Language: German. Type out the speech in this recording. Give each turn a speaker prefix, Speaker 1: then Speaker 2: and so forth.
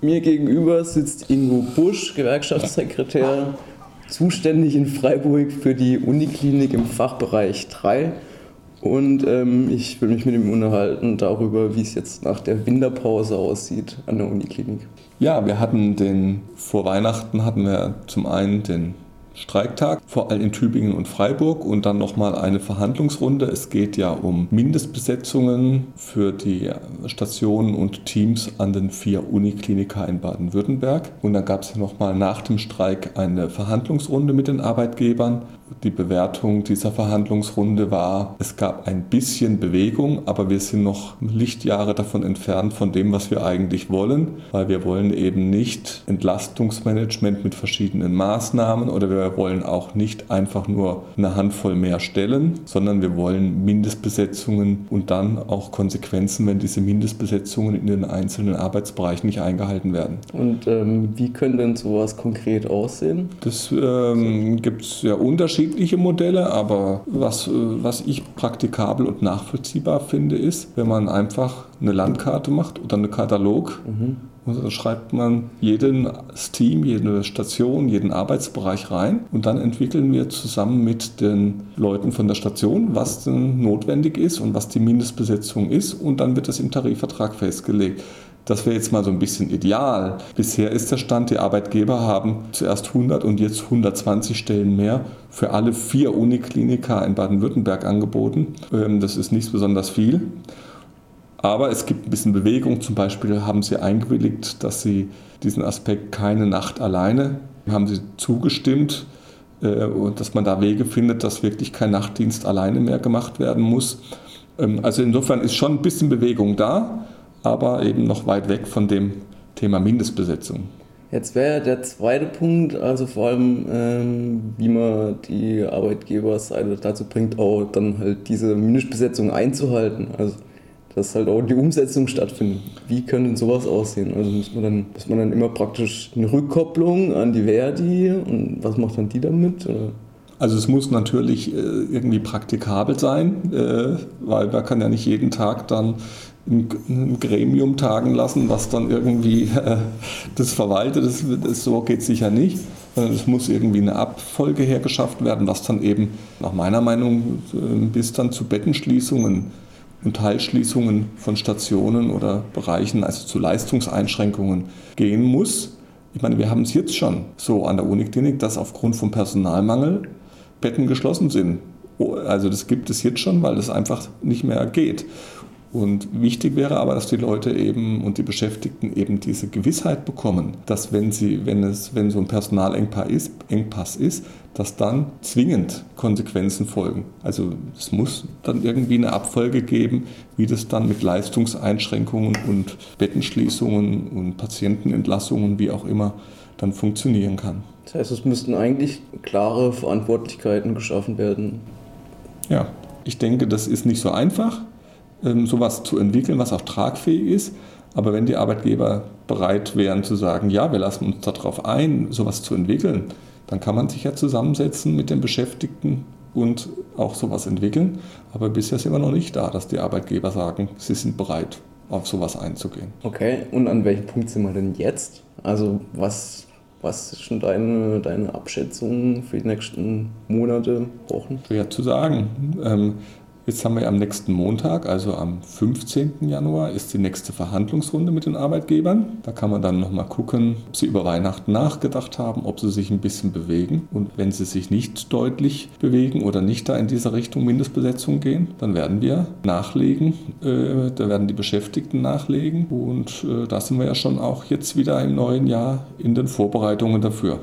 Speaker 1: Mir gegenüber sitzt Ingo Busch, Gewerkschaftssekretär, zuständig in Freiburg für die Uniklinik im Fachbereich 3. Und ähm, ich will mich mit ihm unterhalten darüber, wie es jetzt nach der Winterpause aussieht an der Uniklinik.
Speaker 2: Ja, wir hatten den, vor Weihnachten hatten wir zum einen den Streiktag, vor allem in Tübingen und Freiburg und dann nochmal eine Verhandlungsrunde. Es geht ja um Mindestbesetzungen für die Stationen und Teams an den vier Uniklinika in Baden-Württemberg. Und dann gab es nochmal nach dem Streik eine Verhandlungsrunde mit den Arbeitgebern die Bewertung dieser Verhandlungsrunde war, es gab ein bisschen Bewegung, aber wir sind noch Lichtjahre davon entfernt von dem, was wir eigentlich wollen, weil wir wollen eben nicht Entlastungsmanagement mit verschiedenen Maßnahmen oder wir wollen auch nicht einfach nur eine Handvoll mehr Stellen, sondern wir wollen Mindestbesetzungen und dann auch Konsequenzen, wenn diese Mindestbesetzungen in den einzelnen Arbeitsbereichen nicht eingehalten werden.
Speaker 1: Und ähm, wie könnte denn sowas konkret aussehen?
Speaker 2: Das ähm, gibt es ja Unterschiede unterschiedliche Modelle, aber was, äh, was ich praktikabel und nachvollziehbar finde, ist, wenn man einfach eine Landkarte macht oder einen Katalog mhm. und dann schreibt man jedes Team, jede Station, jeden Arbeitsbereich rein und dann entwickeln wir zusammen mit den Leuten von der Station, was denn notwendig ist und was die Mindestbesetzung ist und dann wird das im Tarifvertrag festgelegt. Das wäre jetzt mal so ein bisschen ideal. Bisher ist der Stand, die Arbeitgeber haben zuerst 100 und jetzt 120 Stellen mehr für alle vier Unikliniker in Baden-Württemberg angeboten. Ähm, das ist nicht besonders viel. Aber es gibt ein bisschen Bewegung. Zum Beispiel haben sie eingewilligt, dass sie diesen Aspekt keine Nacht alleine, haben sie zugestimmt, äh, dass man da Wege findet, dass wirklich kein Nachtdienst alleine mehr gemacht werden muss. Ähm, also insofern ist schon ein bisschen Bewegung da aber eben noch weit weg von dem Thema Mindestbesetzung.
Speaker 1: Jetzt wäre der zweite Punkt, also vor allem, ähm, wie man die Arbeitgeberseite dazu bringt, auch dann halt diese Mindestbesetzung einzuhalten. Also dass halt auch die Umsetzung stattfindet. Wie könnte sowas aussehen? Also muss man dann, muss man dann immer praktisch eine Rückkopplung an die Verdi und was macht dann die damit? Oder?
Speaker 2: Also es muss natürlich äh, irgendwie praktikabel sein, äh, weil man kann ja nicht jeden Tag dann ein Gremium tagen lassen, was dann irgendwie äh, das verwaltet. Das, das, so geht es sicher nicht. Es muss irgendwie eine Abfolge hergeschafft werden, was dann eben nach meiner Meinung bis dann zu Bettenschließungen und Teilschließungen von Stationen oder Bereichen, also zu Leistungseinschränkungen gehen muss. Ich meine, wir haben es jetzt schon so an der Uniklinik, dass aufgrund von Personalmangel Betten geschlossen sind. Also das gibt es jetzt schon, weil es einfach nicht mehr geht. Und wichtig wäre aber, dass die Leute eben und die Beschäftigten eben diese Gewissheit bekommen, dass wenn sie, wenn es, wenn so ein Personalengpass ist, Engpass ist, dass dann zwingend Konsequenzen folgen. Also es muss dann irgendwie eine Abfolge geben, wie das dann mit Leistungseinschränkungen und Bettenschließungen und Patientenentlassungen, wie auch immer, dann funktionieren kann.
Speaker 1: Das heißt, es müssten eigentlich klare Verantwortlichkeiten geschaffen werden.
Speaker 2: Ja, ich denke, das ist nicht so einfach. Ähm, sowas zu entwickeln, was auch tragfähig ist. Aber wenn die Arbeitgeber bereit wären zu sagen, ja, wir lassen uns darauf ein, sowas zu entwickeln, dann kann man sich ja zusammensetzen mit den Beschäftigten und auch sowas entwickeln. Aber bisher sind wir noch nicht da, dass die Arbeitgeber sagen, sie sind bereit, auf sowas einzugehen.
Speaker 1: Okay, und an welchem Punkt sind wir denn jetzt? Also was, was ist schon deine, deine Abschätzung für die nächsten Monate, Wochen?
Speaker 2: Schwer zu sagen. Ähm, Jetzt haben wir am nächsten Montag, also am 15. Januar, ist die nächste Verhandlungsrunde mit den Arbeitgebern. Da kann man dann nochmal gucken, ob sie über Weihnachten nachgedacht haben, ob sie sich ein bisschen bewegen. Und wenn sie sich nicht deutlich bewegen oder nicht da in diese Richtung Mindestbesetzung gehen, dann werden wir nachlegen. Äh, da werden die Beschäftigten nachlegen. Und äh, da sind wir ja schon auch jetzt wieder im neuen Jahr in den Vorbereitungen dafür.